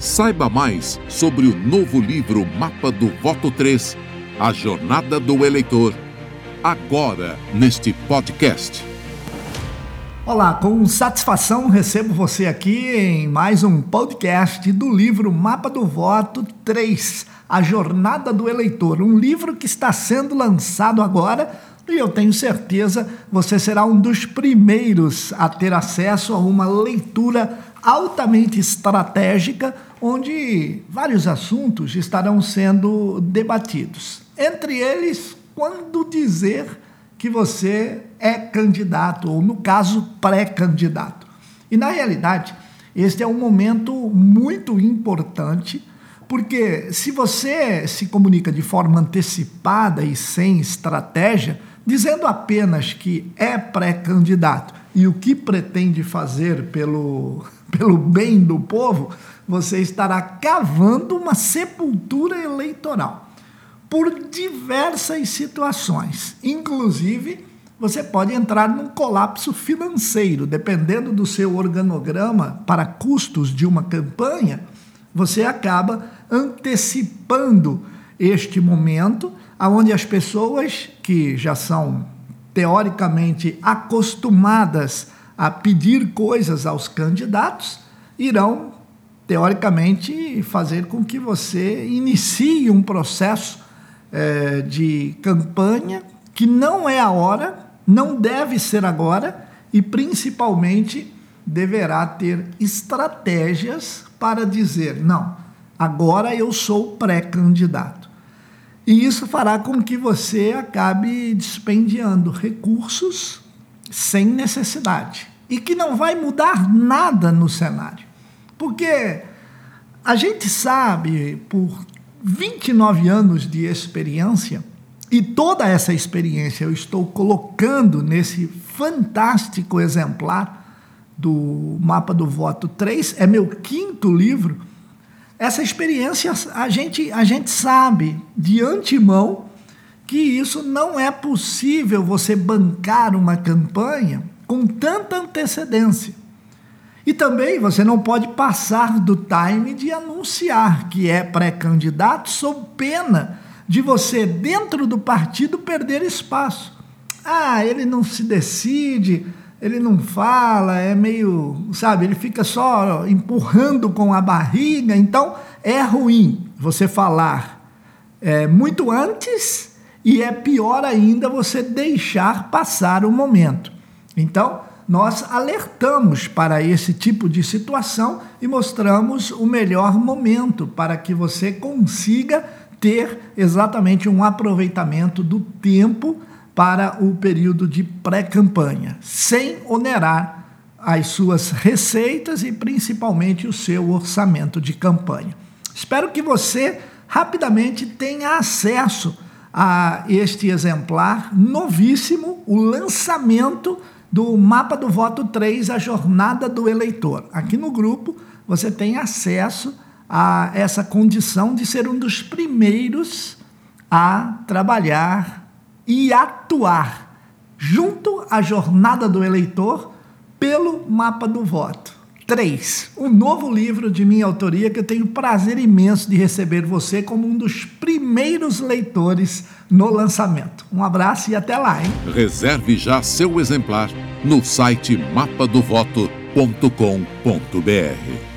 Saiba mais sobre o novo livro Mapa do Voto 3, A Jornada do Eleitor, agora neste podcast. Olá, com satisfação recebo você aqui em mais um podcast do livro Mapa do Voto 3, A Jornada do Eleitor, um livro que está sendo lançado agora e eu tenho certeza você será um dos primeiros a ter acesso a uma leitura altamente estratégica, onde vários assuntos estarão sendo debatidos. Entre eles, quando dizer que você é candidato, ou no caso, pré-candidato. E na realidade, este é um momento muito importante, porque se você se comunica de forma antecipada e sem estratégia, dizendo apenas que é pré-candidato e o que pretende fazer pelo, pelo bem do povo, você estará cavando uma sepultura eleitoral por diversas situações. Inclusive, você pode entrar num colapso financeiro, dependendo do seu organograma para custos de uma campanha, você acaba antecipando este momento aonde as pessoas que já são teoricamente acostumadas a pedir coisas aos candidatos irão teoricamente fazer com que você inicie um processo é, de campanha que não é a hora, não deve ser agora e principalmente deverá ter estratégias para dizer não, agora eu sou pré-candidato. E isso fará com que você acabe dispendiando recursos sem necessidade e que não vai mudar nada no cenário. Porque a gente sabe, por 29 anos de experiência, e toda essa experiência eu estou colocando nesse fantástico exemplar do Mapa do Voto 3, é meu quinto livro essa experiência a gente, a gente sabe de antemão que isso não é possível você bancar uma campanha com tanta antecedência. E também você não pode passar do time de anunciar que é pré-candidato sob pena de você, dentro do partido, perder espaço. Ah, ele não se decide, ele não fala, é meio, sabe, ele fica só empurrando com a barriga, então é ruim você falar é, muito antes e é pior ainda você deixar passar o momento. Então, nós alertamos para esse tipo de situação e mostramos o melhor momento para que você consiga ter exatamente um aproveitamento do tempo para o período de pré-campanha, sem onerar as suas receitas e principalmente o seu orçamento de campanha. Espero que você rapidamente tenha acesso a este exemplar novíssimo, o lançamento do Mapa do Voto 3, a Jornada do Eleitor. Aqui no grupo você tem acesso a essa condição de ser um dos primeiros a trabalhar e atuar junto à jornada do eleitor pelo mapa do voto. 3. Um novo livro de minha autoria que eu tenho prazer imenso de receber você como um dos primeiros leitores no lançamento. Um abraço e até lá, hein? Reserve já seu exemplar no site mapadovoto.com.br.